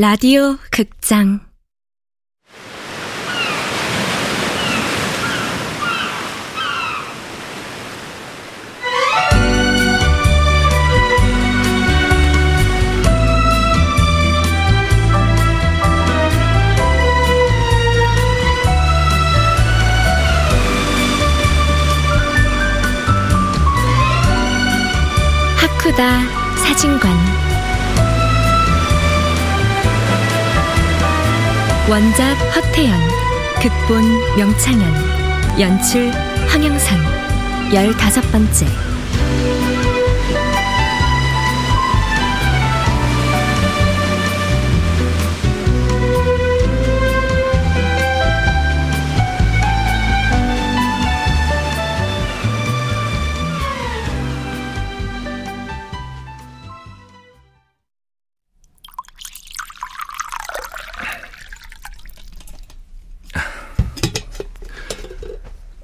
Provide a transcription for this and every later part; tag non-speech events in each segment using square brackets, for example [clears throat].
라디오 극장. 하쿠다 사진관 원작 허태연 극본 명창현 연출 황영선. 열다섯 번째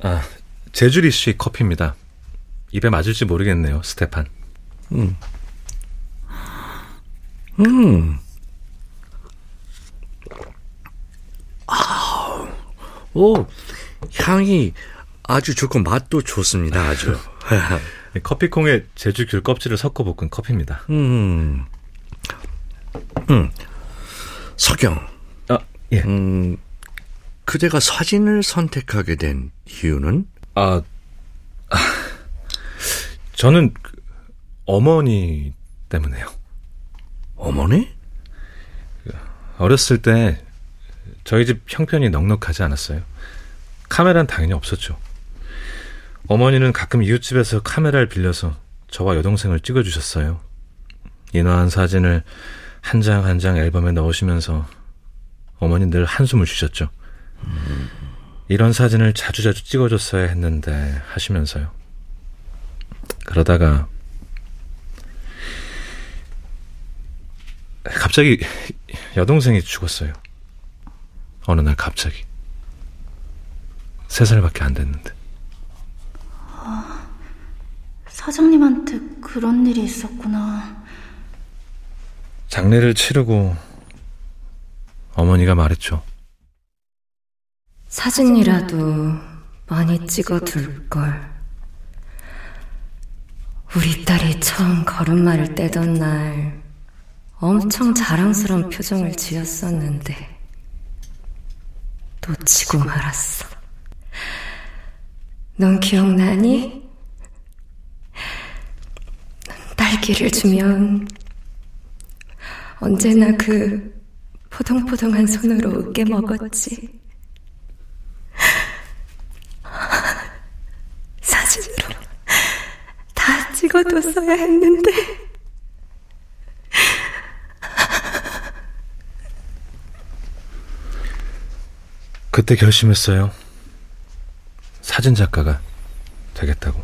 아, 제주리 씨 커피입니다. 입에 맞을지 모르겠네요, 스테판. 음. 음. 아, 오, 향이 아주 좋고 맛도 좋습니다, 아주. [laughs] 커피콩에 제주 귤 껍질을 섞어 볶은 커피입니다. 음. 음. 석영. 아, 예. 음, 그대가 사진을 선택하게 된 이유는? 아, 아 저는 그 어머니 때문에요. 어머니? 어렸을 때 저희 집 형편이 넉넉하지 않았어요. 카메라는 당연히 없었죠. 어머니는 가끔 이웃집에서 카메라를 빌려서 저와 여동생을 찍어주셨어요. 인화한 사진을 한 장 한장 앨범에 넣으시면서 어머니 늘 한숨을 쉬셨죠. 이런 사진을 자주자주 찍어줬어야 했는데 하시면서요. 그러다가 갑자기 여동생이 죽었어요. 어느 날 갑자기. 세 살밖에 안 됐는데. 사장님한테 그런 일이 있었구나. 장례를 치르고 어머니가 말했죠. 사진이라도 많이 찍어둘 걸. 우리 딸이 처음 걸음마를 떼던 날 엄청 자랑스러운 표정을 지었었는데 놓치고 말았어. 넌 기억나니? 딸기를 주면 언제나 그 포동포동한 손으로 으깨 먹었지. 사진으로 다 찍어뒀어야 했는데. 그때 결심했어요. 사진 작가가 되겠다고.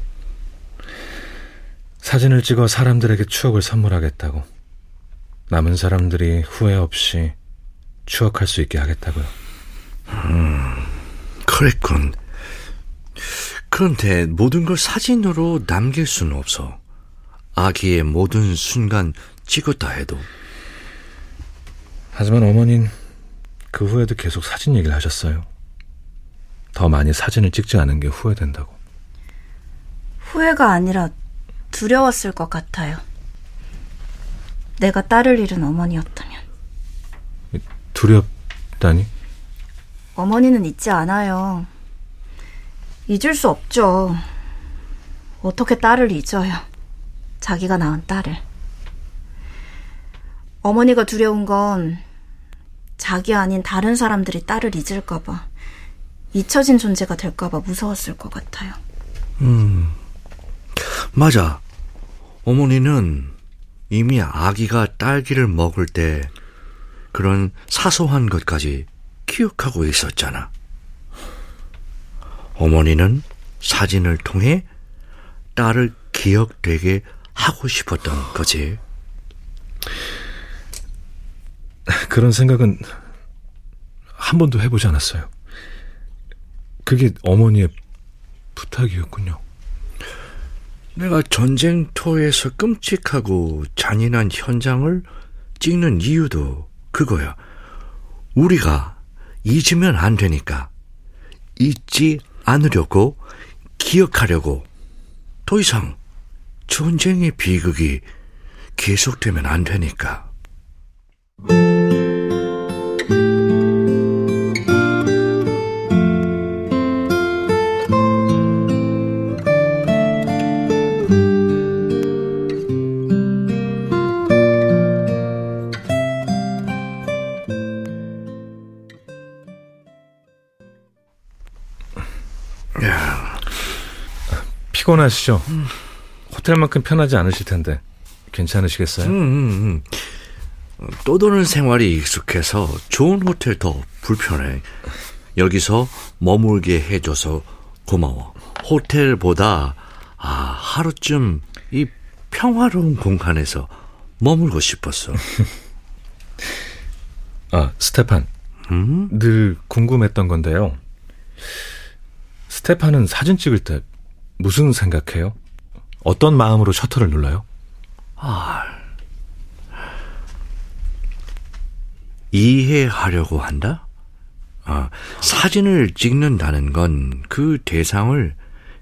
사진을 찍어 사람들에게 추억을 선물하겠다고. 남은 사람들이 후회 없이 추억할 수 있게 하겠다고요. 음, 그랬군. 그런데 모든 걸 사진으로 남길 수는 없어. 아기의 모든 순간 찍었다 해도. 하지만 어머닌 그 후에도 계속 사진 얘기를 하셨어요. 더 많이 사진을 찍지 않은 게 후회된다고. 후회가 아니라 두려웠을 것 같아요. 내가 딸을 잃은 어머니였다면. 두렵다니? 어머니는 잊지 않아요. 잊을 수 없죠. 어떻게 딸을 잊어요. 자기가 낳은 딸을. 어머니가 두려운 건 자기 아닌 다른 사람들이 딸을 잊을까봐, 잊혀진 존재가 될까봐 무서웠을 것 같아요. 음, 맞아. 어머니는 이미 아기가 딸기를 먹을 때 그런 사소한 것까지 기억하고 있었잖아. 어머니는 사진을 통해 딸을 기억되게 하고 싶었던 거지. 그런 생각은 한 번도 해보지 않았어요. 그게 어머니의 부탁이었군요. 내가 전쟁터에서 끔찍하고 잔인한 현장을 찍는 이유도 그거야. 우리가 잊으면 안 되니까. 잊지 않으려고, 기억하려고. 더 이상 전쟁의 비극이 계속되면 안 되니까. 피곤하시죠? 호텔만큼 편하지 않으실 텐데 괜찮으시겠어요? 음, 음, 음. 떠도는 생활이 익숙해서 좋은 호텔 더 불편해. 여기서 머물게 해줘서 고마워. 호텔보다 아, 하루쯤 이 평화로운 공간에서 머물고 싶었어. [laughs] 아, 스테판. 음? 늘 궁금했던 건데요. 스테판은 사진 찍을 때 무슨 생각해요? 어떤 마음으로 셔터를 눌러요? 이해하려고 한다? 아, 사진을 찍는다는 건 그 대상을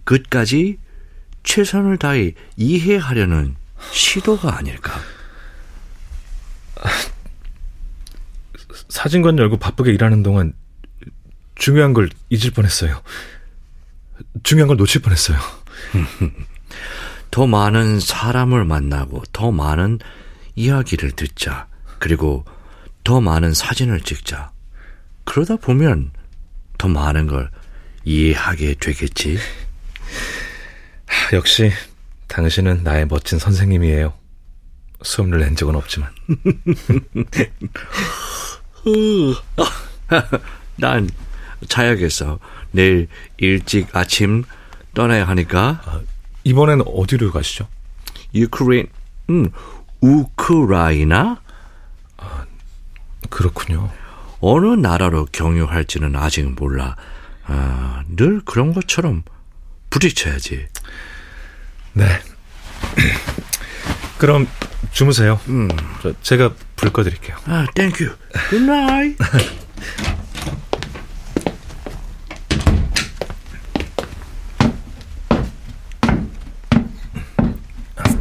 끝까지 최선을 다해 이해하려는 시도가 아닐까? 사진관 열고 바쁘게 일하는 동안 중요한 걸 잊을 뻔했어요. 중요한 걸 놓칠 뻔했어요. [laughs] 더 많은 사람을 만나고 더 많은 이야기를 듣자. 그리고 더 많은 사진을 찍자. 그러다 보면 더 많은 걸 이해하게 되겠지. 하, 역시 당신은 나의 멋진 선생님이에요. 수업을 낸 적은 없지만. [laughs] 난 자야겠어. 내일 일찍 아침 떠나야 하니까. 이번엔 어디로 가시죠? 유크레인, 음, 우크라이나? 그렇군요. 어느 나라로 경유할지는 아직 몰라. 아, 늘 그런 것처럼 부딪혀야지. 네. [clears throat] 그럼 주무세요. 음. 저, 제가 불 꺼드릴게요. 아, Thank you. Good night. [laughs]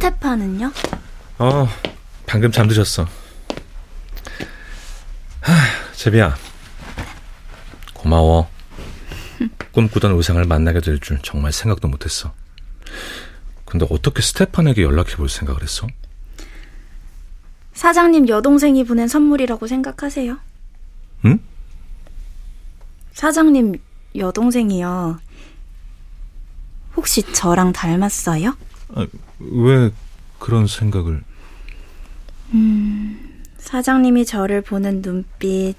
스테파는요? 어, 방금 잠드셨어. 하, 제비야. 고마워. [laughs] 꿈꾸던 의상을 만나게 될 줄 정말 생각도 못했어. 근데 어떻게 스테판에게 연락해 볼 생각을 했어? 사장님 여동생이 보낸 선물이라고 생각하세요? 응? 사장님 여동생이요. 혹시 저랑 닮았어요? 아, 왜 그런 생각을? 사장님이 저를 보는 눈빛,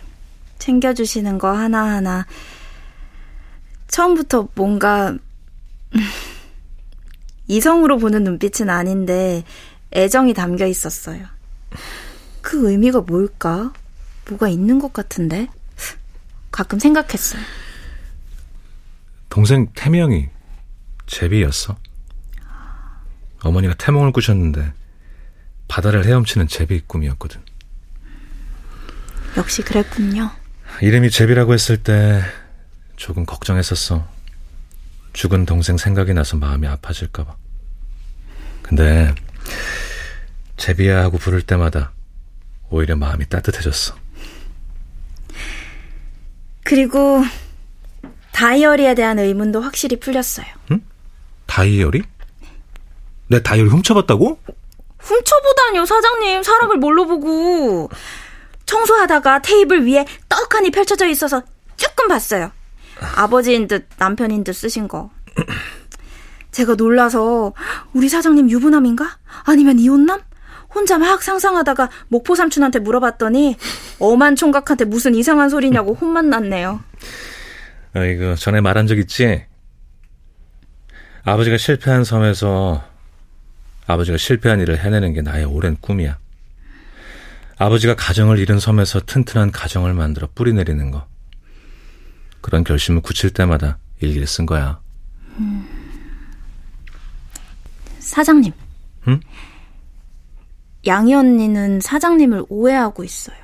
챙겨주시는 거 하나하나. 처음부터 뭔가, [laughs] 이성으로 보는 눈빛은 아닌데, 애정이 담겨 있었어요. 그 의미가 뭘까? 뭐가 있는 것 같은데? 가끔 생각했어요. 동생 태명이 제비였어. 어머니가 태몽을 꾸셨는데 바다를 헤엄치는 제비 꿈이었거든. 역시 그랬군요. 이름이 제비라고 했을 때 조금 걱정했었어. 죽은 동생 생각이 나서 마음이 아파질까봐. 근데 제비야 하고 부를 때마다 오히려 마음이 따뜻해졌어. 그리고 다이어리에 대한 의문도 확실히 풀렸어요. 다이어리? 내 다이어리 훔쳐봤다고? 훔쳐보다니요, 사장님. 사람을 뭘로 보고. 청소하다가 테이블 위에 떡하니 펼쳐져 있어서 조금 봤어요. 아버지인 듯 남편인 듯 쓰신 거. 제가 놀라서 우리 사장님 유부남인가? 아니면 이혼남? 혼자 막 상상하다가 목포 삼촌한테 물어봤더니 엄한 총각한테 무슨 이상한 소리냐고 혼만 났네요. 어, 이거 전에 말한 적 있지? 아버지가 실패한 섬에서 아버지가 실패한 일을 해내는 게 나의 오랜 꿈이야. 아버지가 가정을 잃은 섬에서 튼튼한 가정을 만들어 뿌리 내리는 거. 그런 결심을 굳힐 때마다 일기를 쓴 거야. 사장님. 응? 양희 언니는 사장님을 오해하고 있어요.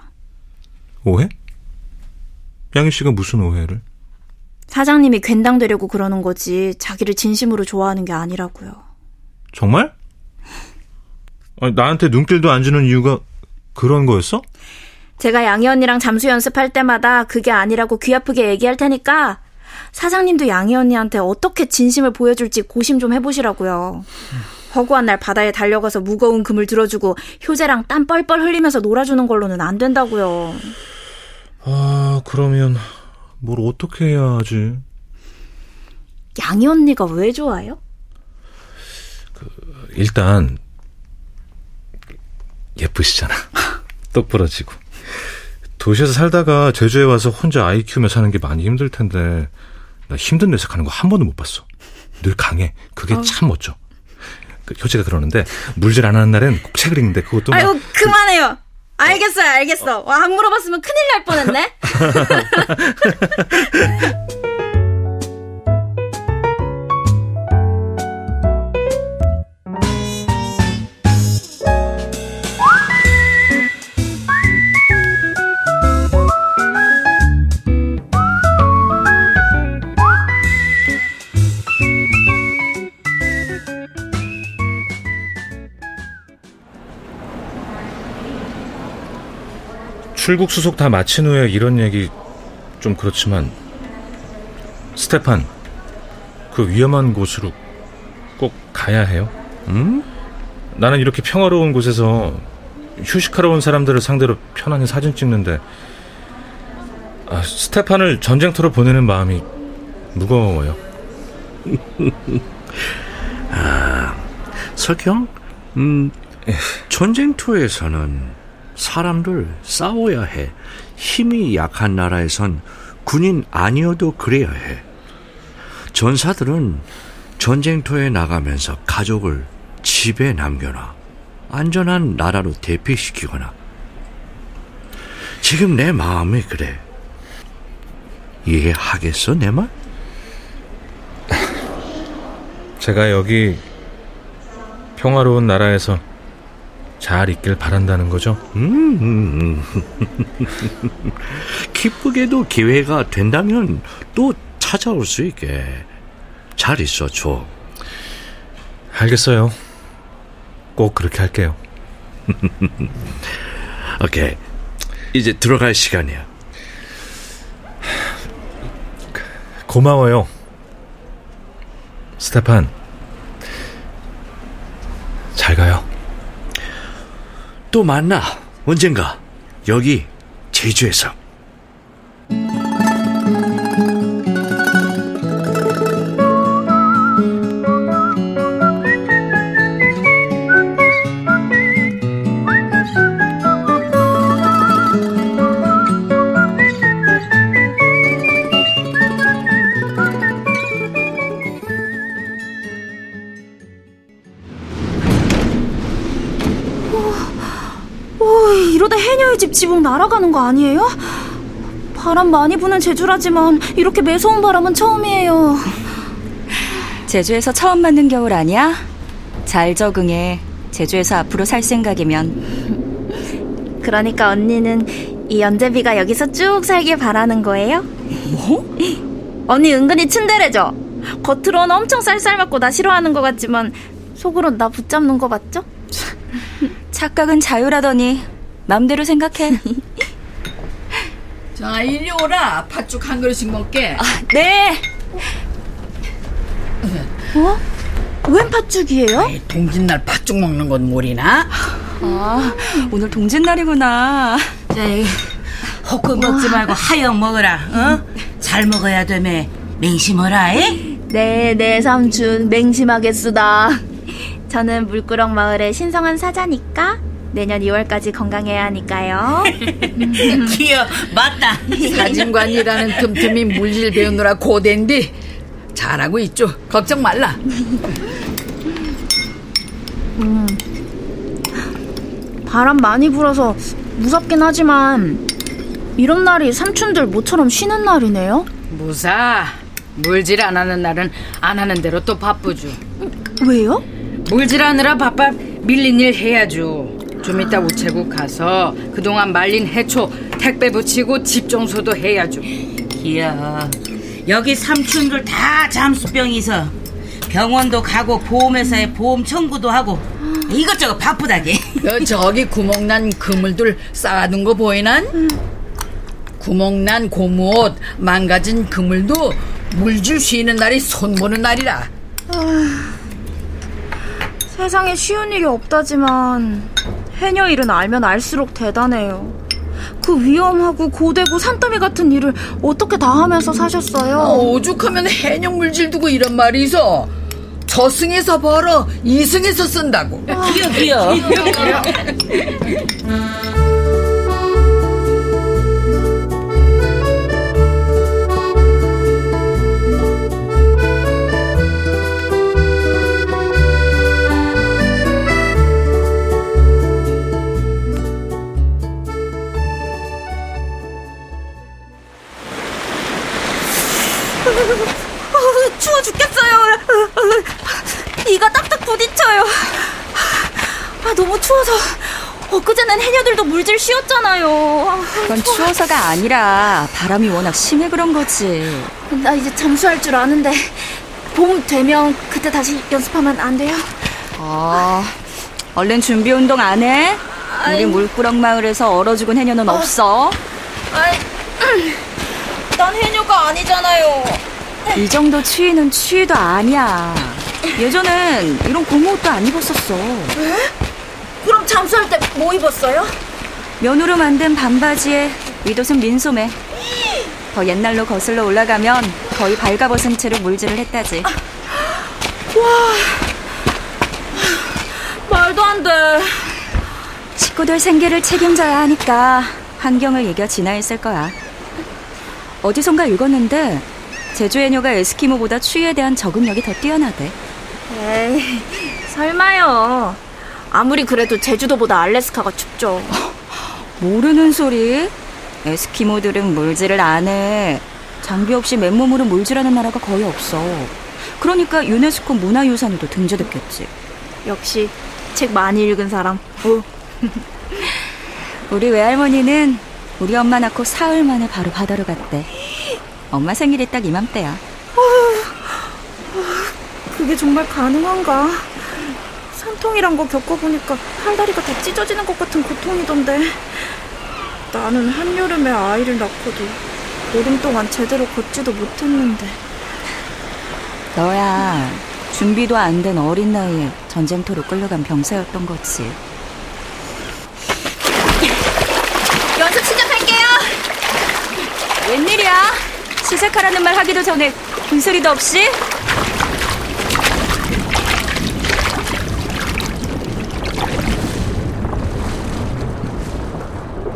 오해? 양희 씨가 무슨 오해를? 사장님이 괜당되려고 그러는 거지 자기를 진심으로 좋아하는 게 아니라고요. 정말? 아니, 나한테 눈길도 안 주는 이유가 그런 거였어? 제가 양희 언니랑 잠수 연습할 때마다 그게 아니라고 귀 아프게 얘기할 테니까 사장님도 양희 언니한테 어떻게 진심을 보여줄지 고심 좀 해보시라고요. 허구한 날 바다에 달려가서 무거운 금을 들어주고 효재랑 땀 뻘뻘 흘리면서 놀아주는 걸로는 안 된다고요. 아, 그러면 뭘 어떻게 해야 하지? 양희 언니가 왜 좋아요? 일단 예쁘시잖아. [laughs] 똑 부러지고. 도시에서 살다가 제주에 와서 혼자 아이 키우며 사는 게 많이 힘들 텐데 나 힘든 녀석 하는 거 한 번도 못 봤어. 늘 강해. 그게 참 멋져. 그 효재가 그러는데 물질 안 하는 날엔 꼭 책을 읽는데 그것도 막 아유 그만해요. 알겠어요, 알겠어. 와, 안 물어봤으면 큰일 날 뻔했네. [laughs] 출국 수속 다 마친 후에 이런 얘기 좀 그렇지만 스테판 그 위험한 곳으로 꼭 가야 해요? 음? 나는 이렇게 평화로운 곳에서 휴식하러 온 사람들을 상대로 편안히 사진 찍는데 아, 스테판을 전쟁터로 보내는 마음이 무거워요. [laughs] 석영? 음, 전쟁터에서는 사람들 싸워야 해. 힘이 약한 나라에선 군인 아니어도 그래야 해. 전사들은 전쟁터에 나가면서 가족을 집에 남겨놔. 안전한 나라로 대피시키거나. 지금 내 마음이 그래. 이해하겠어, 내 말? 제가 여기 평화로운 나라에서 잘 있길 바란다는 거죠? 음, 음, 음. [laughs] 기쁘게도 기회가 된다면 또 찾아올 수 있게 잘 있어 줘. 알겠어요. 꼭 그렇게 할게요. [laughs] 오케이. 이제 들어갈 시간이야. 고마워요. 스테판. 잘 가요. 또 만나. 언젠가. 여기 제주에서. 지붕 날아가는 거 아니에요? 바람 많이 부는 제주라지만 이렇게 매서운 바람은 처음이에요. 제주에서 처음 맞는 겨울 아니야? 잘 적응해. 제주에서 앞으로 살 생각이면. 그러니까 언니는 이 연재비가 여기서 쭉 살길 바라는 거예요? 뭐? 언니 은근히 츤데레죠? 겉으로는 엄청 쌀쌀맞고 나 싫어하는 것 같지만 속으론 나 붙잡는 거 맞죠? 착각은 자유라더니 맘대로 생각해. 자, 이리 오라. 팥죽 한 그릇씩 먹게. 네. 어? 웬 팥죽이에요? 에이, 동짓날 팥죽 먹는 건 모르나? 아, 오늘 동짓날이구나. 자, 이 호크 먹지 말고 하영 먹어라. 어? 잘 먹어야 되매. 맹심어라. 에? 네, 네, 삼촌. 맹심하겠수다. 저는 물구렁 마을의 신성한 사자니까 내년 2월까지 건강해야 하니까요. [laughs] 귀여, 맞다. 사진관이라는 틈틈이 물질 배우느라 고된디. 잘하고 있죠. 걱정 말라. 바람 많이 불어서 무섭긴 하지만 이런 날이 삼촌들 모처럼 쉬는 날이네요. 무사. 물질 안 하는 날은 안 하는 대로 또 바쁘죠. 왜요? 물질하느라 바빠 밀린 일 해야죠. 좀 이따 우체국 가서 그동안 말린 해초 택배 붙이고 집 청소도 해야죠. 기야 여기 삼촌들 다 잠수병이 있어 병원도 가고 보험회사에 보험 청구도 하고 이것저것 바쁘다게 그 저기 구멍난 그물들 쌓아둔 거 보이난? 구멍난 고무옷 망가진 그물도 물줄 쉬는 날이 손보는 날이라 세상에 쉬운 일이 없다지만 해녀 일은 알면 알수록 대단해요. 그 위험하고 고되고 산더미 같은 일을 어떻게 다 하면서 사셨어요? 어, 오죽하면 해녀 물질 두고 이런 말이 있어 저승에서 벌어 이승에서 쓴다고 기야 기야 [laughs] 어, 추워 죽겠어요. 이가 딱딱 부딪혀요. 아, 너무 추워서 엊그제는 해녀들도 물질 쉬었잖아요. 그건 추워서가 아니라 바람이 워낙 심해 그런 거지. 나 이제 잠수할 줄 아는데 봄 되면 그때 다시 연습하면 안 돼요? 아, 얼른 준비 운동 안 해? 우리 물구렁 마을에서 얼어 죽은 해녀는 없어. 아이, 난 해녀가 아니잖아요. 이 정도 추위는 추위도 아니야. 예전엔 이런 고무 옷도 안 입었었어. 그럼 잠수할 때 뭐 입었어요? 면으로 만든 반바지에 윗옷은 민소매. 더 옛날로 거슬러 올라가면 거의 발가벗은 채로 물질을 했다지. 말도 안 돼. 식구들 생계를 책임져야 하니까 환경을 이겨 진화했을 거야. 어디선가 읽었는데 제주 해녀가 에스키모보다 추위에 대한 적응력이 더 뛰어나대. 에이, 설마요. 아무리 그래도 제주도보다 알래스카가 춥죠. 모르는 소리? 에스키모들은 물질을 안 해. 장비 없이 맨몸으로 물질하는 나라가 거의 없어. 그러니까 유네스코 문화유산으로 등재됐겠지. 역시 책 많이 읽은 사람. [laughs] 우리 외할머니는 우리 엄마 낳고 사흘 만에 바로 바다로 갔대. 엄마 생일이 딱 이맘때야. 그게 정말 가능한가? 산통이란 거 겪어보니까 팔다리가 다 찢어지는 것 같은 고통이던데. 나는 한여름에 아이를 낳고도 보름 동안 제대로 걷지도 못했는데. 너야 준비도 안 된 어린 나이에 전쟁터로 끌려간 병사였던 거지. 연습 시작할게요. 웬일이야? 시작하라는 말 하기도 전에 군소리도 없이?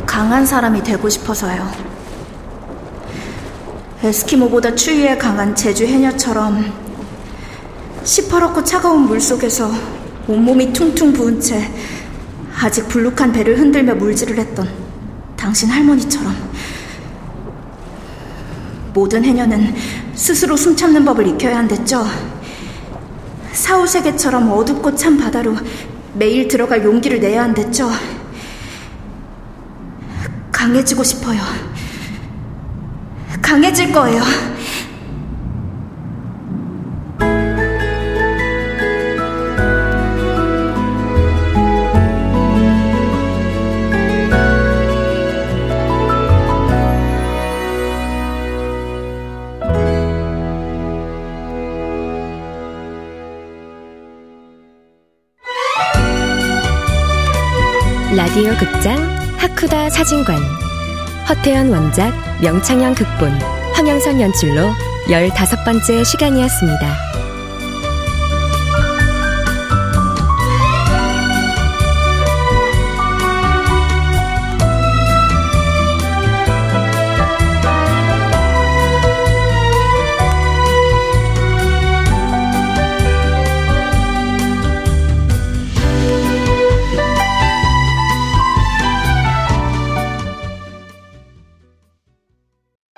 강한 사람이 되고 싶어서요. 에스키모보다 추위에 강한 제주 해녀처럼 시퍼렇고 차가운 물 속에서 온몸이 퉁퉁 부은 채 아직 불룩한 배를 흔들며 물질을 했던 당신 할머니처럼 모든 해녀는 스스로 숨 참는 법을 익혀야 한댔죠. 사후세계처럼 어둡고 찬 바다로 매일 들어갈 용기를 내야 한댔죠. 강해지고 싶어요. 강해질 거예요. 라디오 극장 하쿠다 사진관 허태연 원작 명창현 극본 황영선 연출로 열다섯 번째 시간이었습니다.